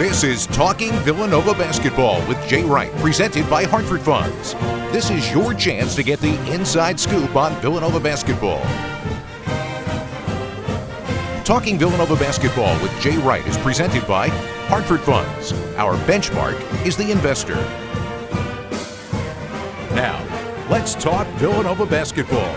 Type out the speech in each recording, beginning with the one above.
This is Talking Villanova Basketball with Jay Wright, presented by Hartford Funds. This is your chance to get the inside scoop on Villanova basketball. Talking Villanova Basketball with Jay Wright is presented by Hartford Funds. Our benchmark is the investor. Now, let's talk Villanova basketball.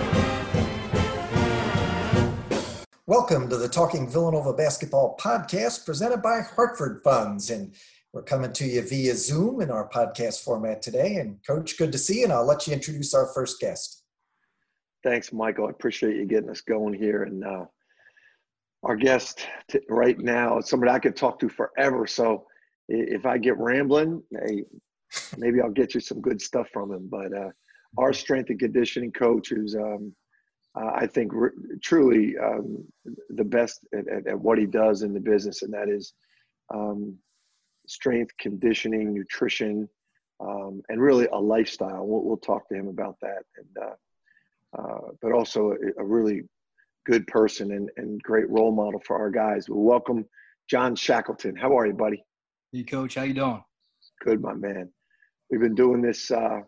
Welcome to the Talking Villanova Basketball podcast presented by Hartford Funds. And we're coming to you via Zoom in our podcast format today. And Coach, good to see you. And I'll let you introduce our first guest. Thanks, Michael. I appreciate you getting us going here. And uh, our guest t- right now is somebody I could talk to forever. So if I get rambling, hey, maybe I'll get you some good stuff from him. But uh, our strength and conditioning coach, who's um, uh, I think re- truly um, the best at, at, at, what he does in the business, and that is um, strength, conditioning, nutrition, um, and really a lifestyle. We'll, we'll, talk to him about that, and uh, uh, but also a, a, really good person and, and great role model for our guys. We welcome John Shackleton. How are you, buddy? Hey, Coach. How you doing? Good, my man. We've been doing this uh,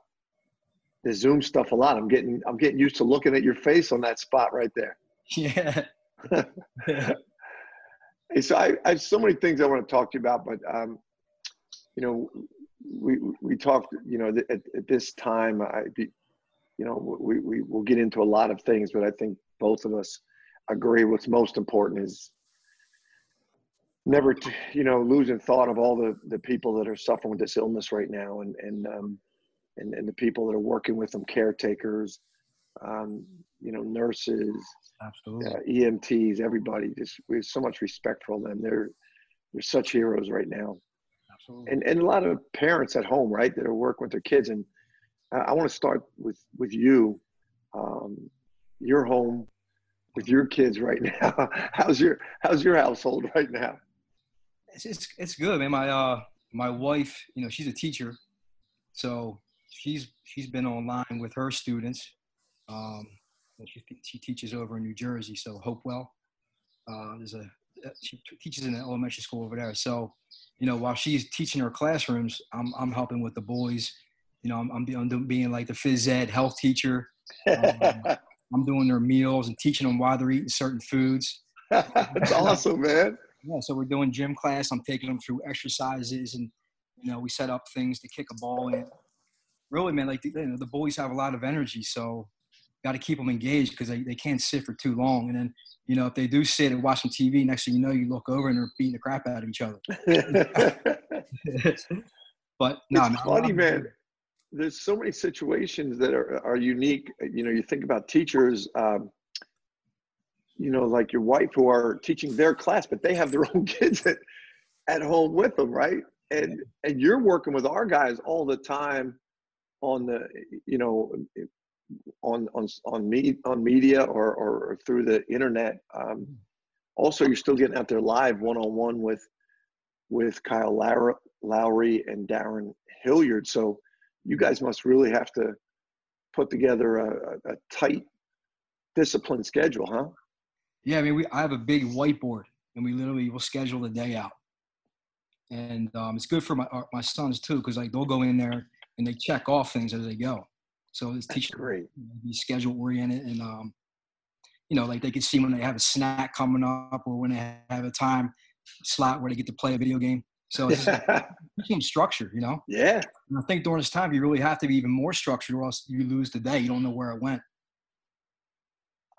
the Zoom stuff a lot. I'm getting I'm getting used to looking at your face on that spot right there. Yeah. hey, so I, I have so many things I want to talk to you about, but um, you know, we we talked, you know, at, at this time, I, be, you know, we we will get into a lot of things, but I think both of us agree what's most important is never, to, you know, losing thought of all the the people that are suffering with this illness right now, and and um, and, and the people that are working with them, caretakers, um, you know, nurses, absolutely, uh, EMTs, everybody. Just we have so much respect for them. They're they're such heroes right now. Absolutely. And and a lot of parents at home, right, that are working with their kids. And I, I want to start with with you. Um, your home with your kids right now. how's your how's your household right now? It's it's, it's good, man. My uh my wife, you know, she's a teacher, so she's she's been online with her students. Um, she, she teaches over in New Jersey, so Hopewell. Uh, there's a she teaches in an elementary school over there. So, you know, while she's teaching her classrooms, I'm I'm helping with the boys. You know, I'm I'm, I'm being like the phys ed health teacher. Um, I'm doing their meals and teaching them why they're eating certain foods. That's awesome, man. Yeah, so we're doing gym class. I'm taking them through exercises, and you know, we set up things to kick a ball in really, man, like the, you know, the boys have a lot of energy, so got to keep them engaged because they, they can't sit for too long. And then, you know, if they do sit and watch some TV, next thing you know, you look over and they're beating the crap out of each other. but no, it's funny, man. There's so many situations that are, are unique. You know, you think about teachers, um, you know, like your wife who are teaching their class, but they have their own kids at, at home with them, right? And and you're working with our guys all the time on the you know on on on me on media or or through the internet um, also you're still getting out there live one-on-one with with kyle lowry and darrun hilliard. So you guys must really have to put together a, a tight disciplined schedule huh? Yeah i mean we i have a big whiteboard and we literally will schedule the day out. And um, it's good for my my sons too because like they'll go in there and they check off things as they go. So it's teaching great. be schedule oriented and um, you know, like they can see when they have a snack coming up or when they have a time slot where they get to play a video game. So it's some structure, you know. Yeah. And I think during this time you really have to be even more structured, or else you lose the day. You don't know where it went.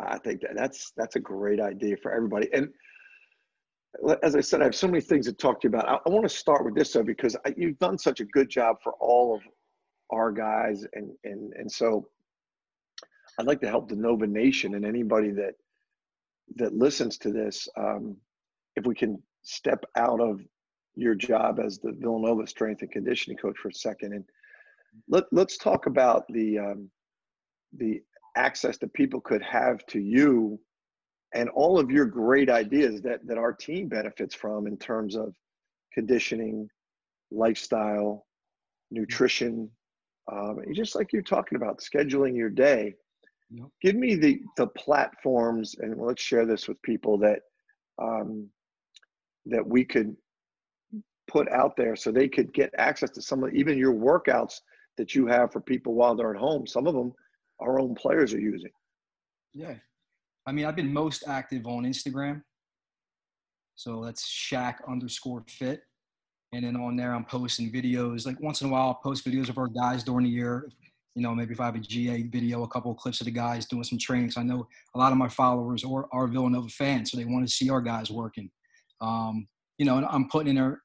I think that that's that's a great idea for everybody. And as I said, I have so many things to talk to you about. I, I want to start with this though, because I, you've done such a good job for all of our guys, and and and so I'd like to help the Nova Nation and anybody that that listens to this. Um, if we can step out of your job as the Villanova strength and conditioning coach for a second, and let let's talk about the um, the access that people could have to you and all of your great ideas that that our team benefits from in terms of conditioning, lifestyle, nutrition, um, just like you're talking about scheduling your day. Yep. Give me the the platforms, and let's share this with people that um, that we could put out there so they could get access to some of even your workouts that you have for people while they're at home. Some of them our own players are using. Yeah. I mean, I've been most active on Instagram. So that's Shaq underscore fit. And then on there, I'm posting videos. Like once in a while, I'll post videos of our guys during the year. You know, maybe if I have a GA video, a couple of clips of the guys doing some training. So I know a lot of my followers are, are Villanova fans, so they want to see our guys working. Um, you know, I'm putting in their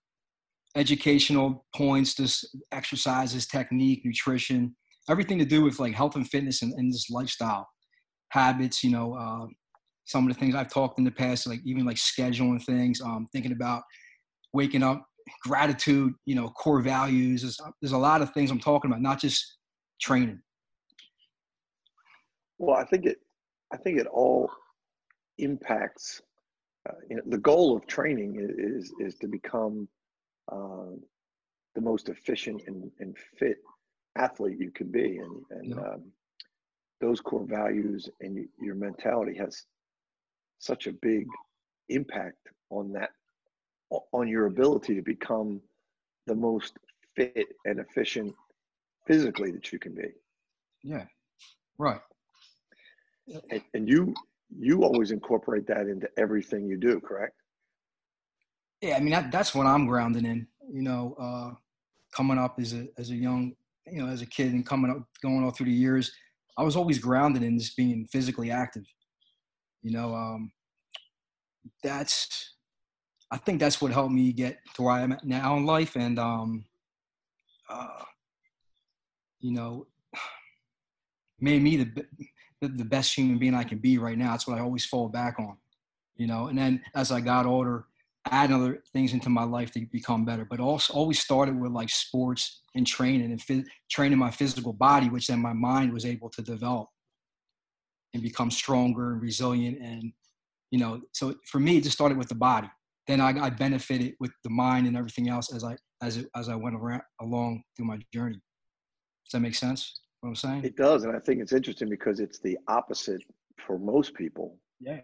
educational points, just exercises, technique, nutrition, everything to do with like health and fitness and, and this lifestyle habits. You know, uh, some of the things I've talked in the past, like even like scheduling things, um, thinking about waking up, gratitude, you know, core values. There's, there's a lot of things I'm talking about, not just training. Well, I think it, I think it all impacts. Uh, you know, the goal of training is is to become uh, the most efficient and, and fit athlete you can be, and and um, those core values and your mentality has such a big impact on that on your ability to become the most fit and efficient physically that you can be. Yeah, right. And, and you you always incorporate that into everything you do, correct? Yeah, I mean that, that's what I'm grounded in. You know, uh, coming up as a as a young, you know, as a kid and coming up, going all through the years, I was always grounded in just being physically active. You know, um, that's I think that's what helped me get to where I am now in life, and um, uh, you know, made me the, the best human being I can be right now. That's what I always fall back on, you know. And then as I got older, add other things into my life to become better. But also always started with like sports and training and fi- training my physical body, which then my mind was able to develop and become stronger and resilient. And you know, so for me, it just started with the body then I, I benefited with the mind and everything else as I as it, as I went around along through my journey. Does that make sense? What I'm saying? It does, and I think it's interesting because it's the opposite for most people. Yeah.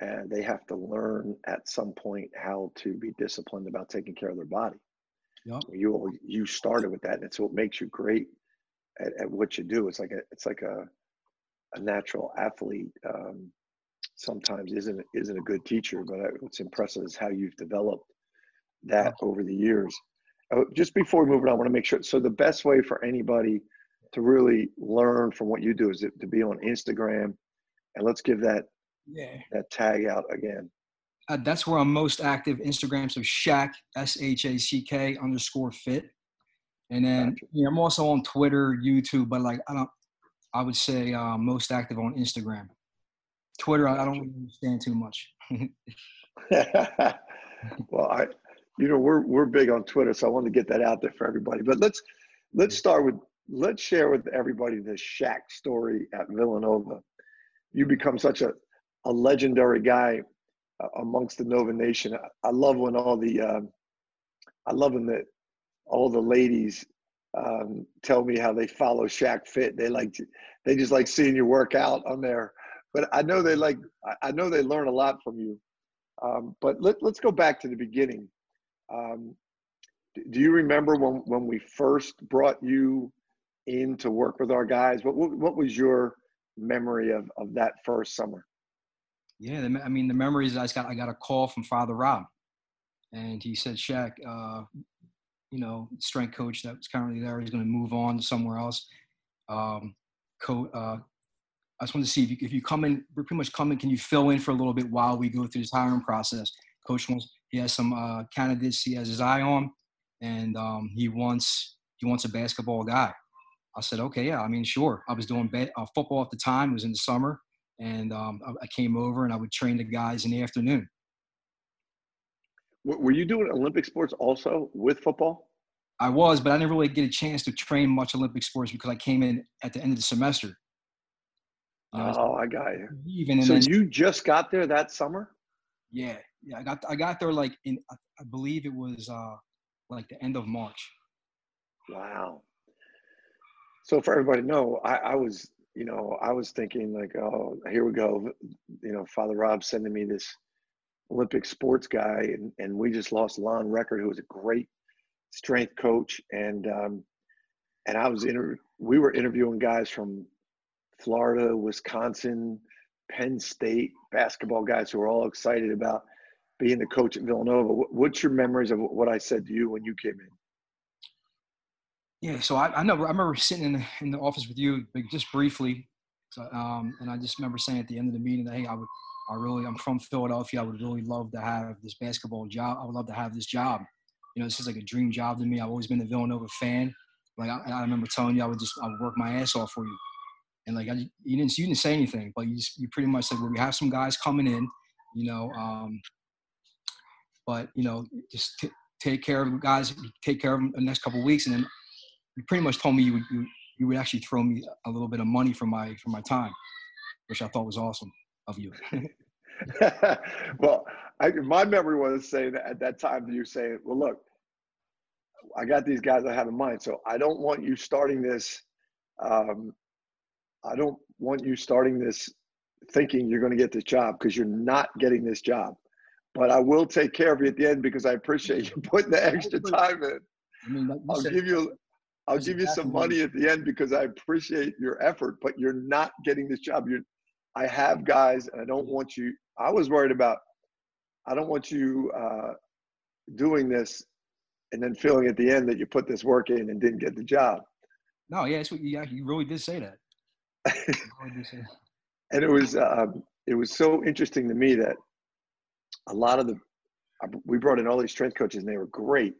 And they have to learn at some point how to be disciplined about taking care of their body. Yep. You you started with that, and it's what makes you great at, at what you do. It's like a it's like a a natural athlete. Um, sometimes isn't isn't a good teacher, but what's impressive is how you've developed that over the years. Uh, just before we move on, I want to make sure. So the best way for anybody to really learn from what you do is to be on Instagram, and let's give that yeah that tag out again. Uh, that's where I'm most active. Instagram, so Shaq S H A C K underscore fit, and then gotcha. yeah, I'm also on Twitter, YouTube, but like I don't, I would say uh, most active on Instagram. Twitter, I don't understand too much. well, I, you know, we're we're big on Twitter, so I want to get that out there for everybody. But let's let's start with let's share with everybody the Shaq story at Villanova. You become such a a legendary guy uh, amongst the Nova Nation. I, I love when all the um, I love when the all the ladies um, tell me how they follow Shaq Fit. They like to, they just like seeing you work out on their but I know they like I know they learn a lot from you. Um, but let, let's go back to the beginning. Um, do you remember when when we first brought you in to work with our guys? What what, what was your memory of of that first summer? Yeah, the, I mean the memories. I got I got a call from Father Rob, and he said, "Shaq, uh, you know, strength coach that was currently there is going to move on somewhere else. Um, co- uh, I just wanted to see if you, if you come in, we're pretty much coming. Can you fill in for a little bit while we go through this hiring process? Coach wants he has some uh, candidates he has his eye on, and um, he wants he wants a basketball guy. I said, okay, yeah. I mean, sure. I was doing ba- uh, football at the time. It was in the summer, and um, I, I came over and I would train the guys in the afternoon. Were you doing Olympic sports also with football? I was, but I didn't really get a chance to train much Olympic sports because I came in at the end of the semester. Oh, I got you. Even so, you just got there that summer? Yeah, yeah. I got I got there like in I believe it was uh like the end of March. Wow. So for everybody to know, I, I was you know I was thinking like, oh, here we go. You know, Father Rob sending me this Olympic sports guy, and, and we just lost Lon Record, who was a great strength coach, and um, and I was inter- we were interviewing guys from Florida, Wisconsin, Penn State basketball guys who are all excited about being the coach at Villanova. What's your memories of what I said to you when you came in? Yeah, so I, I know I remember sitting in the, in the office with you just briefly, um, and I just remember saying at the end of the meeting that hey, I would, I really, I'm from Philadelphia. I would really love to have this basketball job. I would love to have this job. You know, this is like a dream job to me. I've always been a Villanova fan. Like I, I remember telling you, I would just I would work my ass off for you. And like I, you didn't you didn't say anything, but you you pretty much said, well, we have some guys coming in, you know, um, but you know, just t- take care of the guys, take care of them the next couple of weeks, and then you pretty much told me you would you, you would actually throw me a little bit of money for my for my time, which I thought was awesome of you. well, I, my memory was saying that at that time you saying, "Well, look, I got these guys I have in mind, so I don't want you starting this. Um, I don't want you starting this thinking you're going to get this job because you're not getting this job. But I will take care of you at the end because I appreciate you putting the extra time in. I mean, I'll give you I'll give you some money at the end because I appreciate your effort, but you're not getting this job. You're, I have guys, and I don't want you. I was worried about. I don't want you uh, doing this, and then feeling at the end that you put this work in and didn't get the job. No, yeah, what, yeah, you really did say that. And it was um, it was so interesting to me that a lot of the we brought in all these strength coaches and they were great.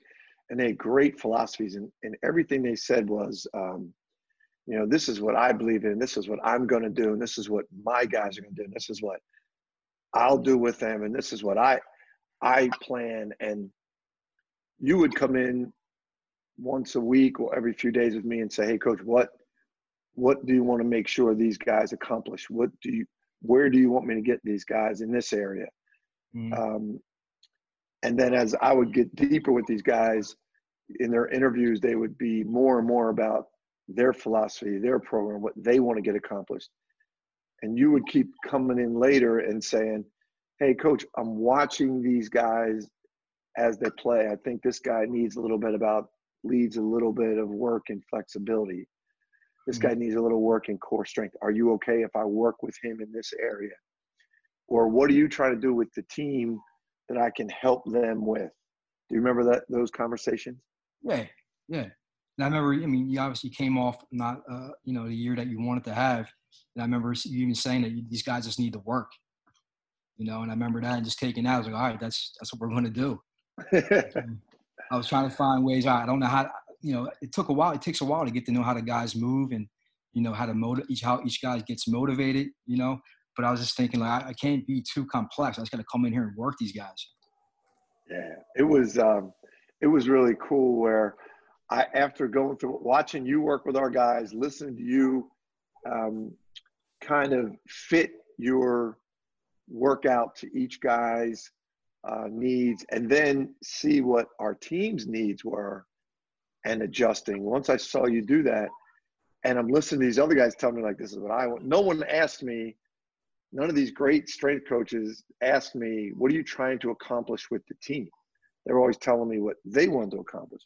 And they had great philosophies and, and everything they said was um, you know this is what i believe in this is what i'm going to do and this is what my guys are going to do and this is what i'll do with them and this is what i i plan. And you would come in once a week or every few days with me and say hey coach what what do you want to make sure these guys accomplish what do you where do you want me to get these guys in this area mm-hmm. um, and then as I would get deeper with these guys in their interviews, they would be more and more about their philosophy, their program, what they want to get accomplished. And you would keep coming in later and saying, Hey, coach, I'm watching these guys as they play. I think this guy needs a little bit about, leads a little bit of work and flexibility. This mm-hmm. guy needs a little work in core strength. Are you okay if I work with him in this area? Or what are you trying to do with the team that I can help them with. Do you remember that those conversations? Yeah, yeah. And I remember, I mean, you obviously came off not, uh, you know, the year that you wanted to have. And I remember you even saying that you, these guys just need to work, you know. And I remember that and just taking that. I was like, all right, that's that's what we're going to do. I was trying to find ways. I don't know how. You know, it took a while. It takes a while to get to know how the guys move and you know how to motivate each how each guy gets motivated. You know, but I was just thinking like I, I can't be too complex. I just got to come in here and work these guys. Yeah, it was um, it was really cool. Where I after going through watching you work with our guys, listening to you um, kind of fit your workout to each guy's uh, needs, and then see what our team's needs were, and adjusting. Once I saw you do that, and I'm listening to these other guys tell me like this is what I want. No one asked me none of these great strength coaches asked me, what are you trying to accomplish with the team? They were always telling me what they wanted to accomplish.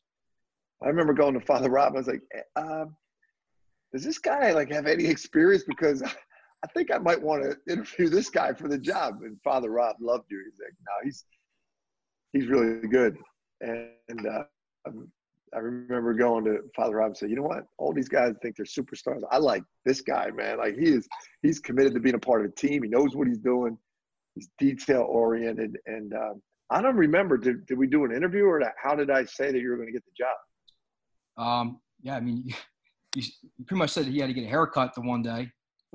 I remember going to Father Rob. I was like, um, does this guy like have any experience? Because I think I might want to interview this guy for the job. And Father Rob loved you. He's like, no, he's he's really good. And, and uh, I remember going to Father Rob and say, you know what? All these guys think they're superstars. I like this guy, man. Like he is, he's committed to being a part of a team. He knows what he's doing. He's detail oriented. And um, I don't remember, did, did we do an interview or how did I say that you were going to get the job? Um, yeah, I mean, you, you pretty much said he had to get a haircut the one day.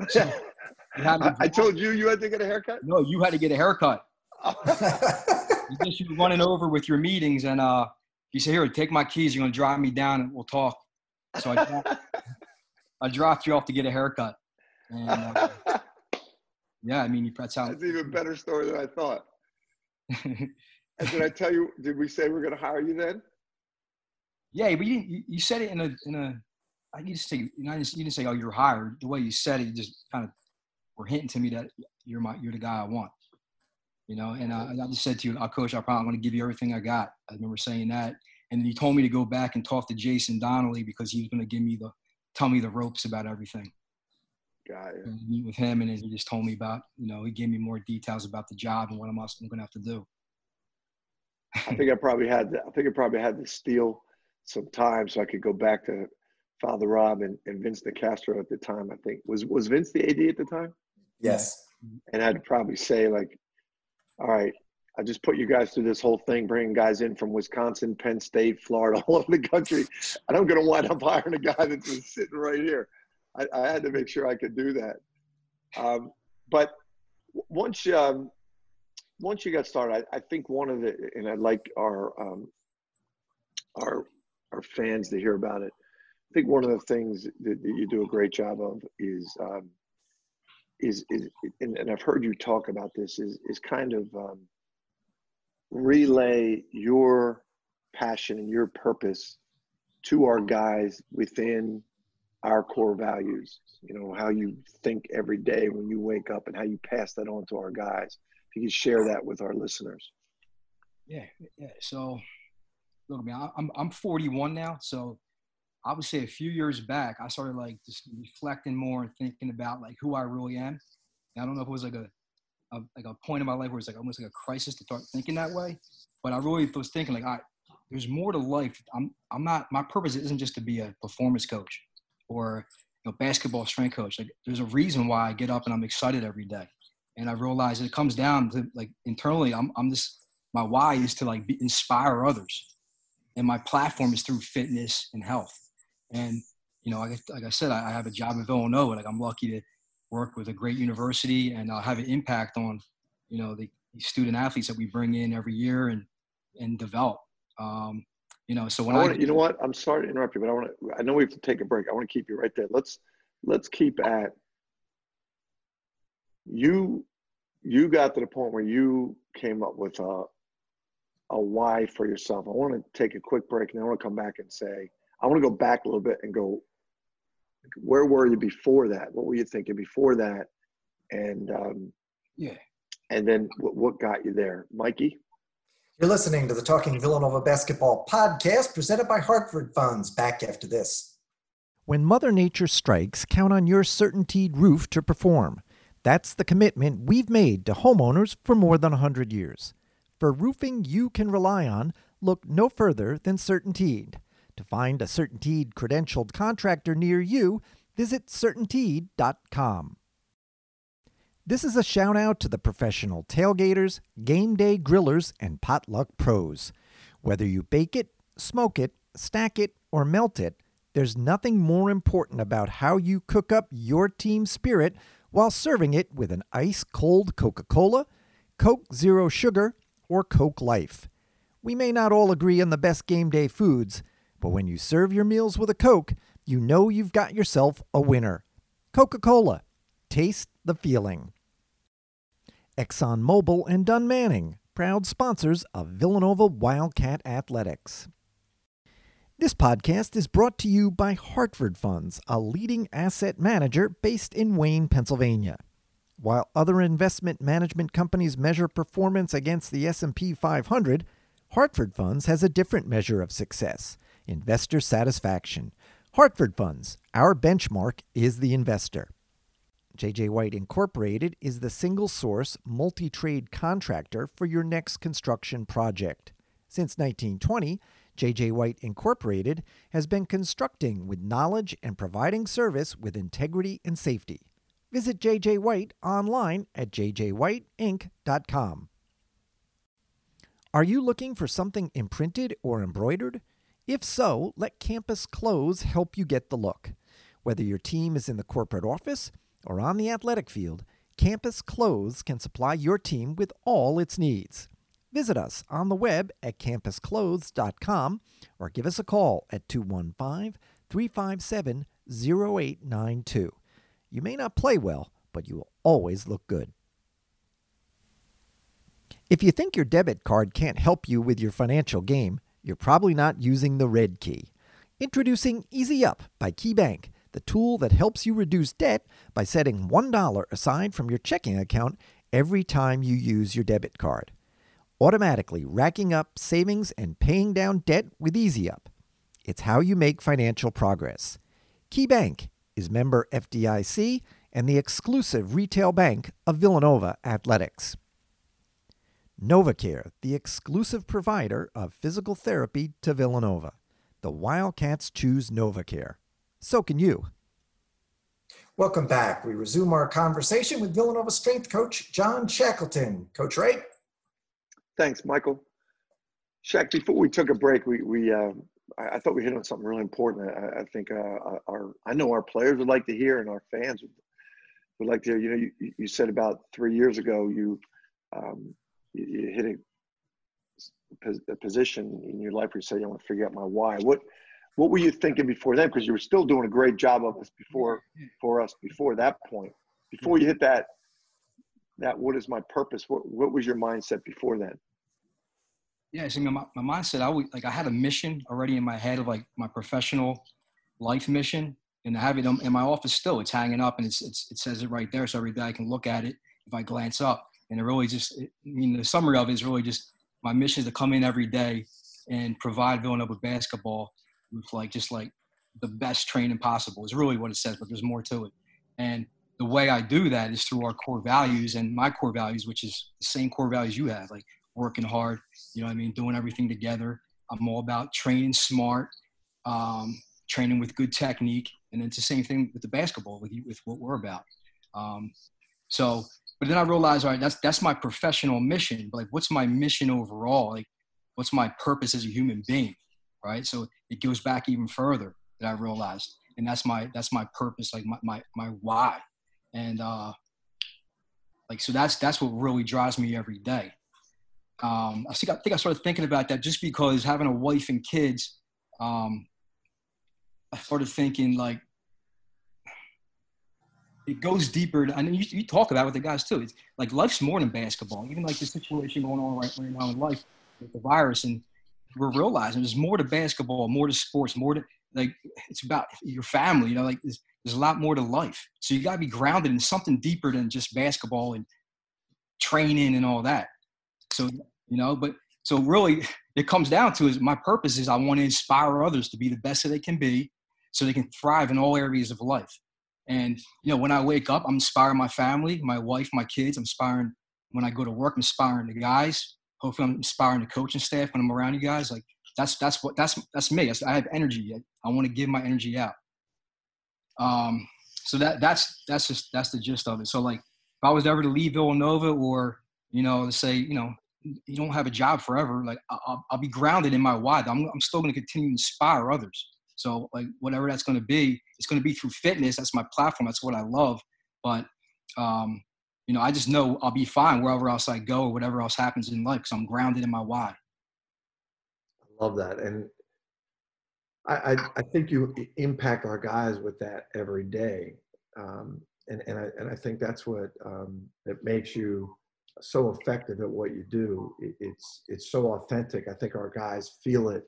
So I, I, told you you had to get a haircut? No, you had to get a haircut. I guess you running over with your meetings and, uh, he said, "Here, take my keys. You're gonna drive me down, and we'll talk." So I, dropped, I dropped you off to get a haircut. And, uh, yeah, I mean, that's how. That's even better story than I thought. and did I tell you? Did we say we are gonna hire you then? Yeah, but you didn't. You said it in a in a. I need to say you, know, you didn't say, "Oh, you're hired." The way you said it, you just kind of were hinting to me that you're my you're the guy I want. You know, and I, I just said to you, "I'll coach. I probably going to give you everything I got." I remember saying that, and then he told me to go back and talk to Jason Donnelly because he was going to give me the tell me the ropes about everything. Got it. Meet with him, and he just told me about, you know, he gave me more details about the job and what I'm, I'm going to have to do. I think I probably had, to, I think I probably had to steal some time so I could go back to Father Rob and, and Vince Nicastro at the time. I think was was Vince the AD at the time? Yes. And I'd probably say like, all right, I just put you guys through this whole thing, bringing guys in from Wisconsin, Penn State, Florida, all over the country, and I'm going to wind up hiring a guy that's just sitting right here. I, I, had to make sure I could do that. Um, but once um, once you got started, I, I, think one of the and I'd like our um, our our fans to hear about it. I think one of the things that, that you do a great job of is um, is is and, and, I've heard you talk about this is is kind of um, relay your passion and your purpose to our guys within our core values. You know how you think every day when you wake up and how you pass that on to our guys. If you could share that with our listeners. Yeah yeah. So look I mean, i'm i'm 41 now so i would say a few years back i started like just reflecting more and thinking about like who i really am and i don't know if it was like a, a like a point in my life where it's like almost like a crisis to start thinking that way but i really was thinking like i there's more to life i'm i'm not my purpose isn't just to be a performance coach or you know, basketball strength coach. Like there's a reason why I get up and I'm excited every day. And I realize it comes down to like internally, I'm, I'm just, my why is to like be, inspire others. And my platform is through fitness and health. And, you know, like, like I said, I, I have a job in Villanova. Like I'm lucky to work with a great university and I'll have an impact on, you know, the, the student athletes that we bring in every year and, and develop. Um, you know, so when I, wanna, I you know what, I'm sorry to interrupt you, but I want to. I know we have to take a break. I want to keep you right there. Let's let's keep at you. You got to the point where you came up with a a why for yourself. I want to take a quick break and I want to come back and say I want to go back a little bit and go. Where were you before that? What were you thinking before that? And um, yeah, and then what, what got you there, Mikey? You're listening to the Talking Villanova Basketball podcast presented by Hartford Funds. Back after this. When Mother Nature strikes, count on your CertainTeed roof to perform. That's the commitment we've made to homeowners for more than 100 years. For roofing you can rely on, look no further than CertainTeed. To find a CertainTeed credentialed contractor near you, visit CertainTeed.com. This is a shout out to the professional tailgaters, game day grillers, and potluck pros. Whether you bake it, smoke it, stack it, or melt it, there's nothing more important about how you cook up your team spirit while serving it with an ice cold Coca Cola, Coke Zero Sugar, or Coke Life. We may not all agree on the best game day foods, but when you serve your meals with a Coke, you know you've got yourself a winner. Coca Cola. Taste the feeling. ExxonMobil and Dunne Manning, proud sponsors of Villanova Wildcat Athletics. This podcast is brought to you by Hartford Funds, a leading asset manager based in Wayne, Pennsylvania. While other investment management companies measure performance against the S&P 500, Hartford Funds has a different measure of success, investor satisfaction. Hartford Funds, our benchmark is the investor. JJ White Incorporated is the single source multi trade contractor for your next construction project. Since 1920, JJ White Incorporated has been constructing with knowledge and providing service with integrity and safety. Visit JJ White online at jjwhiteinc.com. Are you looking for something imprinted or embroidered? If so, let Campus Clothes help you get the look. Whether your team is in the corporate office, or on the athletic field, Campus Clothes can supply your team with all its needs. Visit us on the web at campusclothes.com or give us a call at 215 357 0892. You may not play well, but you will always look good. If you think your debit card can't help you with your financial game, you're probably not using the red key. Introducing EasyUp by KeyBank the tool that helps you reduce debt by setting $1 aside from your checking account every time you use your debit card, automatically racking up savings and paying down debt with EasyUp. It's how you make financial progress. KeyBank is member FDIC and the exclusive retail bank of Villanova Athletics. NovaCare, the exclusive provider of physical therapy to Villanova. The Wildcats choose NovaCare. So can you. Welcome back. We resume our conversation with Villanova strength coach John Shackleton. Coach Wright? Thanks, Michael. Shaq, before we took a break, we, we uh, I, I, thought we hit on something really important. I, I think uh, our I know our players would like to hear, and our fans would, would like to hear. You know, you, you said about three years ago you um, you, hit a, a, position in your life where you said, "I want to figure out my why." What what were you thinking before then? Because you were still doing a great job of this before for us before that point. Before you hit that that what is my purpose? What what was your mindset before then? Yeah, so my, my mindset, I like I had a mission already in my head of like my professional life mission, and I have it in my office still. It's hanging up, and it's, it's it says it right there, so every day I can look at it if I glance up. And it really just, I mean, the summary of it is really just my mission is to come in every day and provide Villanova basketball with like just like the best training possible. Is really what it says, but there's more to it. And the way I do that is through our core values and my core values, which is the same core values you have, like working hard, you know I mean, doing everything together. I'm all about training smart, um, training with good technique, and it's the same thing with the basketball, with with what we're about. Um, so, but then I realized, all right, that's that's my professional mission. But like, what's my mission overall? Like, what's my purpose as a human being? Right. So it goes back even further that I realized, and that's my that's my purpose, like my my my why, and uh, like so that's that's what really drives me every day um, I think I think I started thinking about that just because having a wife and kids, um, I started thinking like it goes deeper. I mean, you, you talk about it with the guys too. It's like life's more than basketball. Even like the situation going on right, right now in life with the virus, and we're realizing there's more to basketball, more to sports, more to like it's about your family. You know, like there's, there's a lot more to life. So you got to be grounded in something deeper than just basketball and training and all that. So you know but so really it comes down to is my purpose is i want to inspire others to be the best that they can be so they can thrive in all areas of life and you know when i wake up i'm inspiring my family my wife my kids i'm inspiring when i go to work i'm inspiring the guys hopefully i'm inspiring the coaching staff when i'm around you guys like that's that's what that's that's me i have energy i want to give my energy out um so that that's that's just that's the gist of it so like if i was ever to leave villanova or you know say you know you don't have a job forever. Like I'll, I'll be grounded in my why. I'm, I'm still going to continue to inspire others. So like whatever that's going to be, it's going to be through fitness. That's my platform. That's what I love. But um, you know, I just know I'll be fine wherever else I go or whatever else happens in life because I'm grounded in my why. I love that, and I, I, I think you impact our guys with that every day, um, and and I and I think that's what um, that makes you so effective at what you do. It, it's it's so authentic. I think our guys feel it,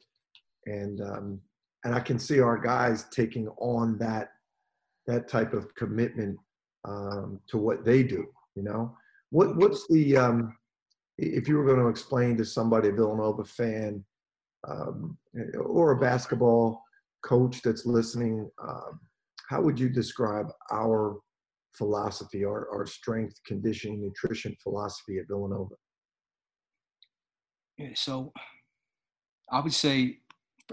and um, and I can see our guys taking on that that type of commitment um, to what they do. You know, what what's the um, if you were going to explain to somebody a Villanova fan um, or a basketball coach that's listening, um, how would you describe our philosophy, our, our strength, conditioning, nutrition philosophy at Villanova? Yeah, so I would say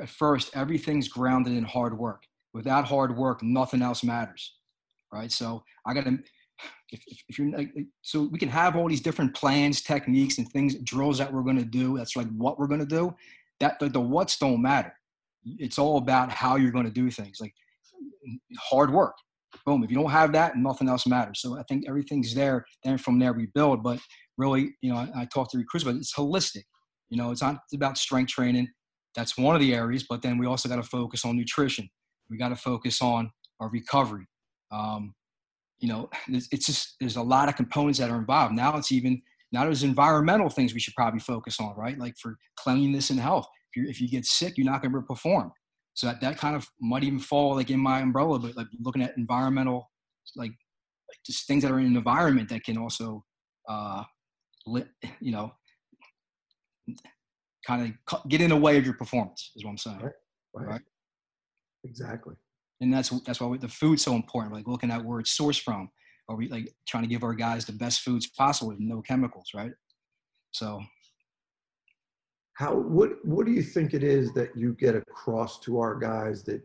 at first, everything's grounded in hard work. Without hard work, nothing else matters, right? So I got to, if, if, you're, so we can have all these different plans, techniques, and things, drills that we're going to do. That's like what we're going to do. That the, the what's don't matter. It's all about how you're going to do things. Like hard work boom. If you don't have that, nothing else matters. So I think everything's there. Then from there we build. But really, you know, I, I talk to recruits, but it's holistic. You know, it's not about strength training. That's one of the areas. But then we also got to focus on nutrition. We got to focus on our recovery. Um, you know, it's, it's just there's a lot of components that are involved. Now it's even now there's environmental things we should probably focus on, right? Like for cleanliness and health. If you if you get sick, you're not going to perform. So that, that kind of might even fall like in my umbrella, but like looking at environmental, like, just things that are in the environment that can also uh, you know, kind of get in the way of your performance is what I'm saying. Right. Right. right? Exactly. And that's that's why the food's so important. Like looking at where it's sourced from. Are we like trying to give our guys the best foods possible with no chemicals, right? So how what what do you think it is that you get across to our guys that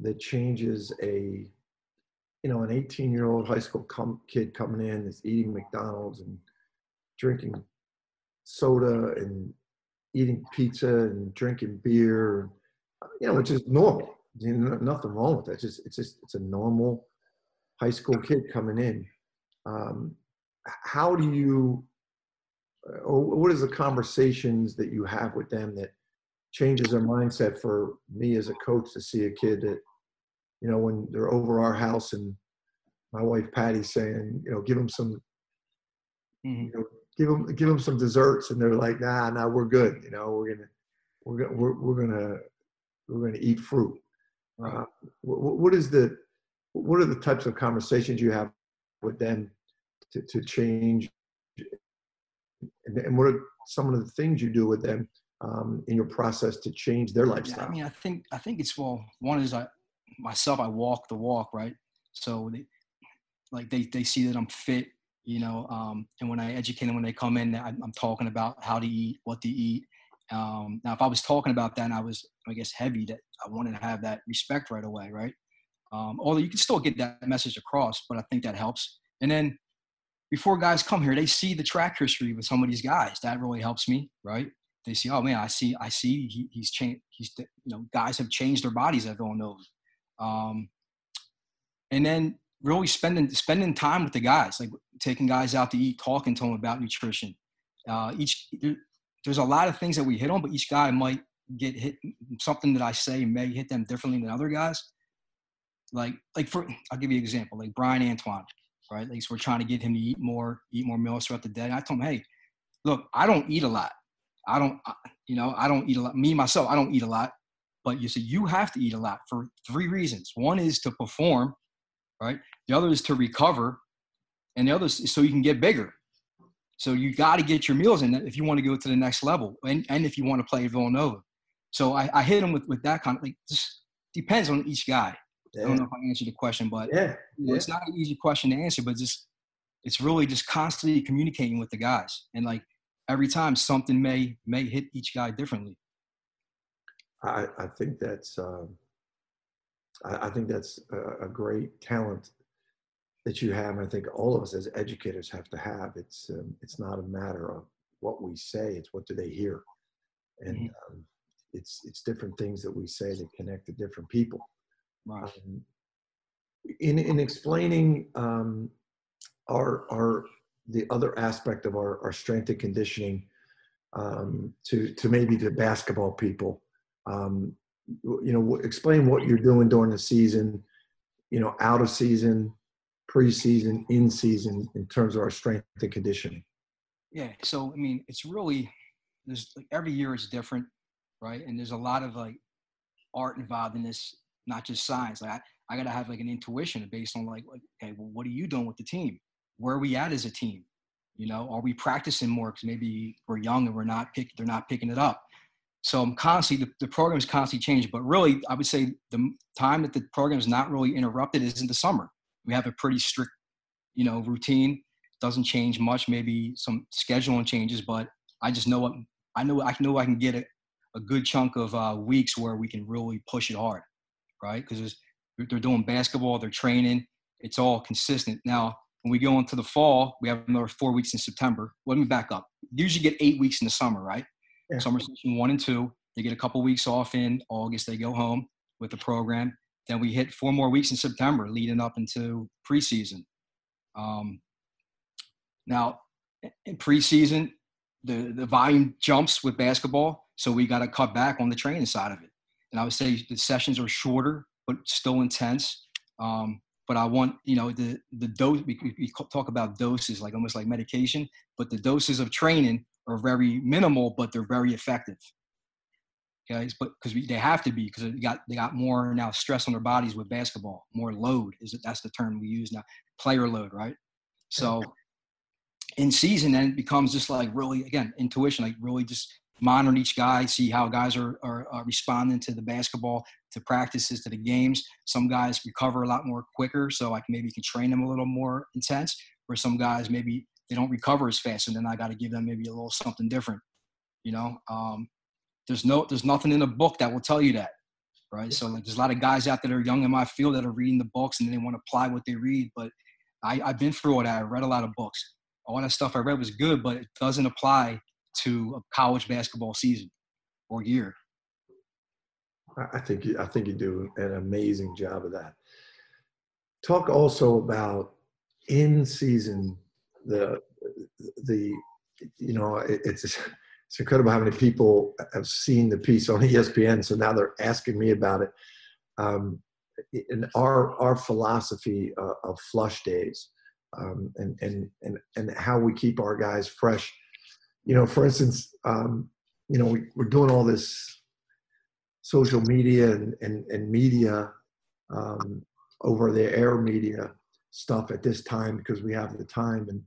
that changes a you know an 18 year old high school com- kid coming in that's eating mcdonald's and drinking soda and eating pizza and drinking beer you know which is normal. You know, nothing wrong with that. It's just it's just it's a normal high school kid coming in. Um, how do you or what is the conversations that you have with them that changes their mindset for me as a coach to see a kid that you know when they're over our house and my wife Patty's saying you know give them some mm-hmm. you know, give them give them some desserts and they're like nah nah we're good you know we're gonna we're gonna we're, we're gonna we're gonna eat fruit uh, what, what is the what are the types of conversations you have with them to, to change and, and what are some of the things you do with them um, in your process to change their lifestyle? Yeah, I mean, I think I think it's well. One is I myself. I walk the walk, right? So, they, like they they see that I'm fit, you know. Um, and when I educate them when they come in, I, am talking about how to eat, what to eat. Um, now, if I was talking about that, and I was, I guess, heavy, that I wanted to have that respect right away, right? Um, although you can still get that message across, but I think that helps. And then before guys come here, they see the track history with some of these guys. That really helps me, right? They see, oh man, I see, I see, he, he's changed. He's, you know, guys have changed their bodies at Villanova, um, and then really spending spending time with the guys, like taking guys out to eat, talking to them about nutrition. Uh, each there's a lot of things that we hit on, but each guy might get hit. Something that I say may hit them differently than other guys. Like, like for I'll give you an example. Like Bryan Antoine, right? At least we're trying to get him to eat more, eat more meals throughout the day. And I told him, hey, look, I don't eat a lot. I don't, you know, I don't eat a lot. Me myself, I don't eat a lot. But you see, you have to eat a lot for three reasons. One is to perform, right? The other is to recover, and the other is so you can get bigger. So you got to get your meals in if you want to go to the next level, and, and if you want to play Villanova. So I, I hit him with, with that kind of like just depends on each guy. I don't know if I answered the question, but yeah. yeah. it's not an easy question to answer, but just it's really just constantly communicating with the guys, and like every time something may may hit each guy differently. I, I think that's um, I, I, think that's a, a, great talent that you have. I think all of us as educators have to have. It's um, it's not a matter of what we say; it's what do they hear, and mm-hmm. um, it's it's different things that we say that connect to different people. Right. Um, in in explaining um, our our the other aspect of our, our strength and conditioning um, to to maybe the basketball people, um, you know, explain what you're doing during the season, you know, out of season, preseason, in season, in terms of our strength and conditioning. Yeah. So I mean, it's really there's like every year is different, right? And there's a lot of like art involved in this not just science. Like I, I got to have like an intuition based on like, okay, well, what are you doing with the team? Where are we at as a team? You know, are we practicing more? Because maybe we're young and we're not pick, they're not picking it up. So I'm constantly the, the program is constantly changing. But really, I would say the time that the program is not really interrupted is in the summer. We have a pretty strict, you know, routine. Doesn't change much. Maybe some scheduling changes, but I just know what I know. I know I can get a, a good chunk of uh, weeks where we can really push it hard right? Because they're doing basketball, they're training, it's all consistent. Now, when we go into the fall, we have another four weeks in September. Let me back up. Usually get eight weeks in the summer, right? Yeah. Summer session one and two. They get a couple weeks off in August. They go home with the program. Then we hit four more weeks in September, leading up into preseason. Um, now, in preseason, the the volume jumps with basketball, so we got to cut back on the training side of it and I would say the sessions are shorter but still intense. Um, but I want you know the the dose. We, we talk about doses like almost like medication, but the doses of training are very minimal, but they're very effective. Okay, but because they have to be because they got they got more now stress on their bodies with basketball, more load is it? That's the term we use now, player load, right? So in season, then it becomes just like really, again, intuition, like really just monitoring each guy, see how guys are, are, are, responding to the basketball, to practices, to the games. Some guys recover a lot more quicker, so I can maybe can train them a little more intense. Where some guys maybe they don't recover as fast, and then I got to give them maybe a little something different. You know, um, there's no there's nothing in the book that will tell you that, right? So like, there's a lot of guys out there that are young in my field that are reading the books and they want to apply what they read, but I, I've been through all that. I read a lot of books. All that stuff I read was good, but it doesn't apply to a college basketball season or year. I think you, I think you do an amazing job of that. Talk also about in season the the you know it, it's it's incredible how many people have seen the piece on ESPN. So now they're asking me about it. Um, in our our philosophy uh, of flush days um, and and and and how we keep our guys fresh you know, for instance, um, you know, we, we're doing all this social media and, and, and media um, over the air media stuff at this time because we have the time and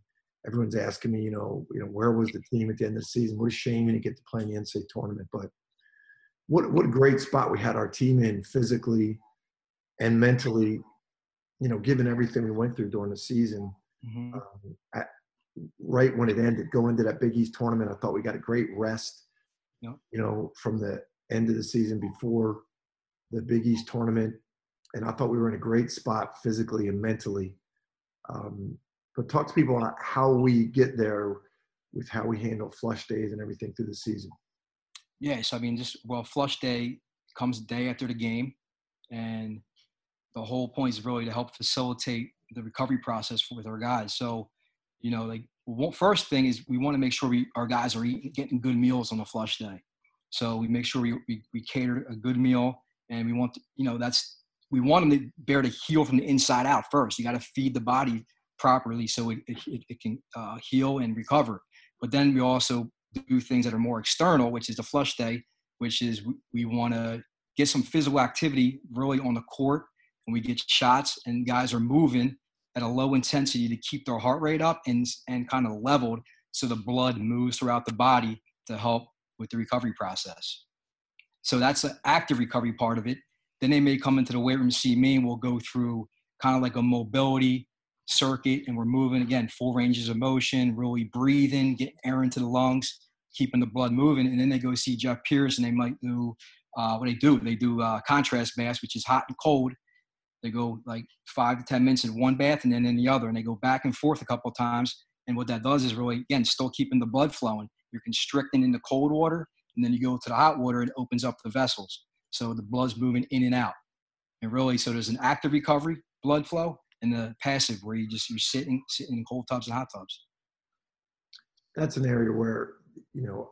everyone's asking me, you know, you know, where was the team at the end of the season? What a shame we didn't get to play in the NCAA tournament, but what what a great spot we had our team in physically and mentally, you know, given everything we went through during the season. Mm-hmm. Um, at, right when it ended, going into that Big East tournament. I thought we got a great rest, yep. you know, from the end of the season before the Big East tournament. And I thought we were in a great spot physically and mentally. Um, but talk to people about how we get there with how we handle flush days and everything through the season. Yeah, so I mean, just well, flush day comes day after the game, and the whole point is really to help facilitate the recovery process with our guys. So you know, like first thing is we want to make sure we our guys are eating, getting good meals on the flush day. So we make sure we, we, we cater a good meal, and we want to, you know that's we want them to bear to heal from the inside out first. You got to feed the body properly so it, it, it can uh, heal and recover. But then we also do things that are more external, which is the flush day, which is we, we want to get some physical activity really on the court, and we get shots, and guys are moving at a low intensity to keep their heart rate up and, and kind of leveled so the blood moves throughout the body to help with the recovery process. So that's the active recovery part of it. Then they may come into the weight room see me and we'll go through kind of like a mobility circuit and we're moving again, full ranges of motion, really breathing, getting air into the lungs, keeping the blood moving. And then they go see Jeff Pierce and they might do uh, what they do. They do uh, contrast baths, which is hot and cold they go like five to 10 minutes in one bath and then in the other, and they go back and forth a couple of times. And what that does is really, again, still keeping the blood flowing. You're constricting in the cold water, and then you go to the hot water, and it opens up the vessels. So the blood's moving in and out. And really, so there's an active recovery, blood flow, and the passive where you just, you're sitting, sitting in cold tubs and hot tubs. That's an area where, you know,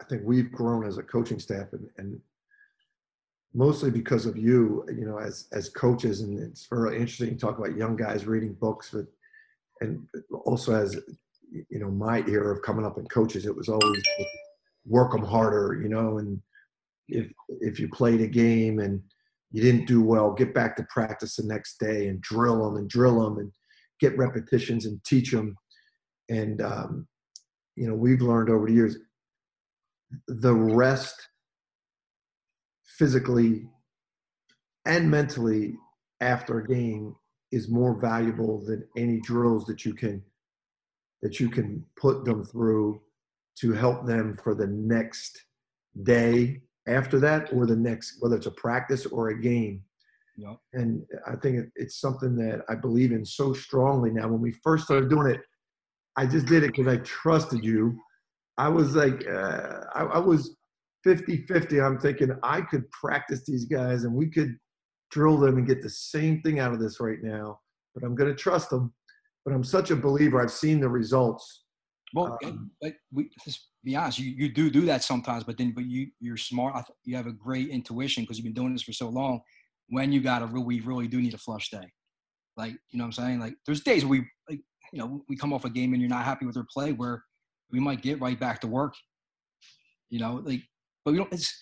I think we've grown as a coaching staff and, and mostly because of you, you know, as as coaches, and it's very interesting to talk about young guys reading books, but and also as you know, my era of coming up in coaches, it was always work them harder, you know, and if if you played a game and you didn't do well, get back to practice the next day and drill them and drill them and get repetitions and teach them. And um, you know, we've learned over the years the rest physically and mentally after a game is more valuable than any drills that you can that you can put them through to help them for the next day after that or the next whether it's a practice or a game yep. and i think it's something that i believe in so strongly now when we first started doing it i just did it because i trusted you i was like uh, I, I was 50 50, I'm thinking I could practice these guys and we could drill them and get the same thing out of this right now. But I'm going to trust them. But I'm such a believer. I've seen the results. Well, um, but we just be honest. You, you do do that sometimes, but then but you you're smart. You have a great intuition because you've been doing this for so long. When you got to really really do need a flush day, like you know what I'm saying. Like there's days where we like you know we come off a game and you're not happy with our play where we might get right back to work. You know, like but we don't. It's,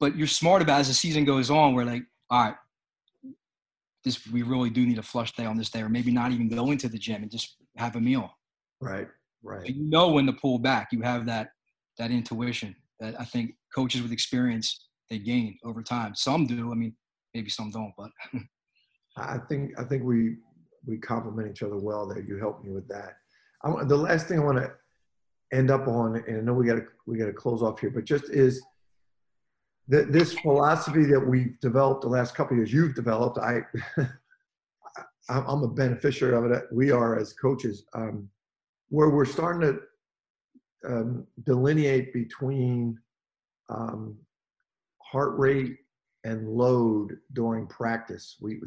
but you're smart about as the season goes on. We're like, all right, this we really do need a flush day on this day, or maybe not even go into the gym and just have a meal. Right. Right. So you know when to pull back. You have that that intuition that I think coaches with experience they gain over time. Some do. I mean, maybe some don't, but I think I think we we complement each other well there. You helped me with that. I, the last thing I want to end up on, and I know we got to we got to close off here, but just is that this philosophy that we've developed the last couple of years. You've developed. I I'm I'm a beneficiary of it. We are as coaches, um, where we're starting to um, delineate between um, heart rate and load during practice. We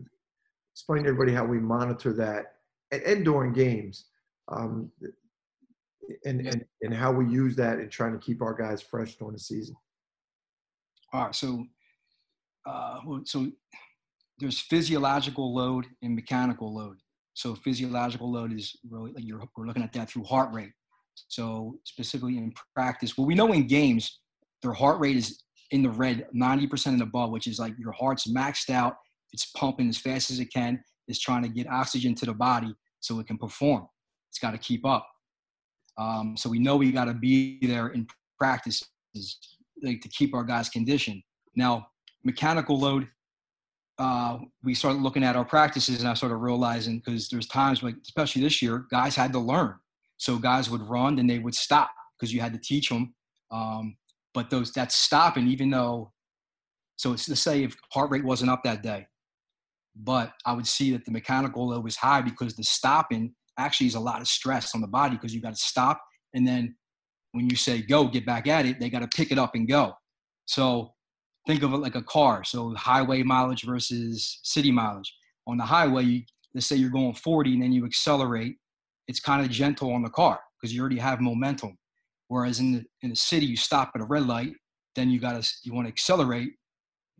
explain to everybody how we monitor that and, and during games um, and, and, and how we use that in trying to keep our guys fresh during the season. All right, so uh, so there's physiological load and mechanical load. So physiological load is really like you're, we're looking at that through heart rate. So specifically in practice, well, we know in games their heart rate is in the red, 90% and above, which is like your heart's maxed out. It's pumping as fast as it can. It's trying to get oxygen to the body so it can perform. It's got to keep up. Um, so we know we got to be there in practice like to keep our guys conditioned. Now, mechanical load, uh, we started looking at our practices and I started realizing because there's times like, especially this year, guys had to learn. So guys would run and they would stop because you had to teach them. Um, but those that's stopping, even though, so it's to say if heart rate wasn't up that day, but I would see that the mechanical load was high because the stopping actually is a lot of stress on the body because you got to stop and then when you say go, get back at it, they got to pick it up and go. So think of it like a car. So highway mileage versus city mileage. On the highway, you, let's say you're going 40 and then you accelerate, it's kind of gentle on the car because you already have momentum. Whereas in the, in the city, you stop at a red light, then you got to, you want to accelerate,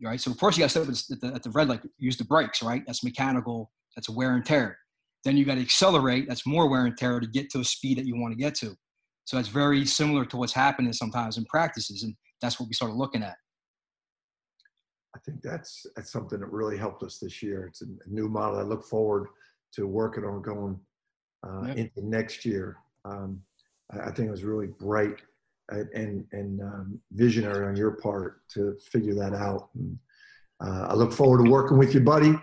right? So first you got to stop at the, at the red light, use the brakes, right? That's mechanical, that's wear and tear. Then you got to accelerate, that's more wear and tear to get to a speed that you want to get to. So it's very similar to what's happening sometimes in practices, and that's what we started looking at. I think that's that's something that really helped us this year. It's a, new model. I look forward to working on going uh, yep. into next year. Um, I, I, think it was really bright and and um, visionary on your part to figure that out. And, uh, I look forward to working with you, buddy,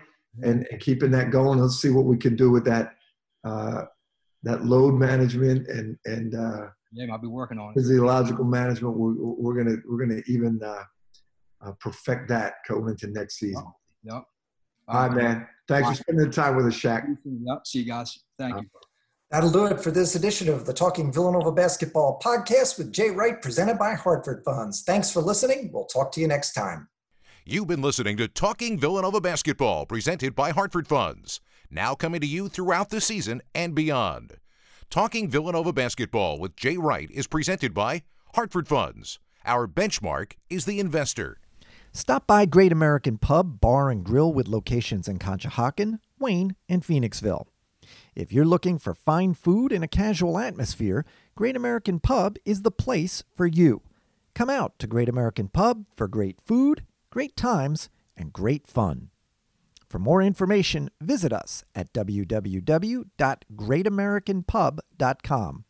and, and, keeping that going. Let's see what we can do with that uh, that load management and and uh, yeah, I'll be working on physiological management. We're, we're gonna we're gonna even uh, perfect that going into next season. Yep. yep. All right, man. Thanks for spending the time with us, Shaq. Yep. See you guys. Thank you. That'll do it for this edition of the Talking Villanova Basketball podcast with Jay Wright, presented by Hartford Funds. Thanks for listening. We'll talk to you next time. You've been listening to Talking Villanova Basketball, presented by Hartford Funds now coming to you throughout the season and beyond. Talking Villanova Basketball with Jay Wright is presented by Hartford Funds. Our benchmark is the investor. Stop by Great American Pub, Bar, and Grill with locations in Conshohocken, Wayne, and Phoenixville. If you're looking for fine food and a casual atmosphere, Great American Pub is the place for you. Come out to Great American Pub for great food, great times, and great fun. For more information, visit us at www.greatamericanpub.com.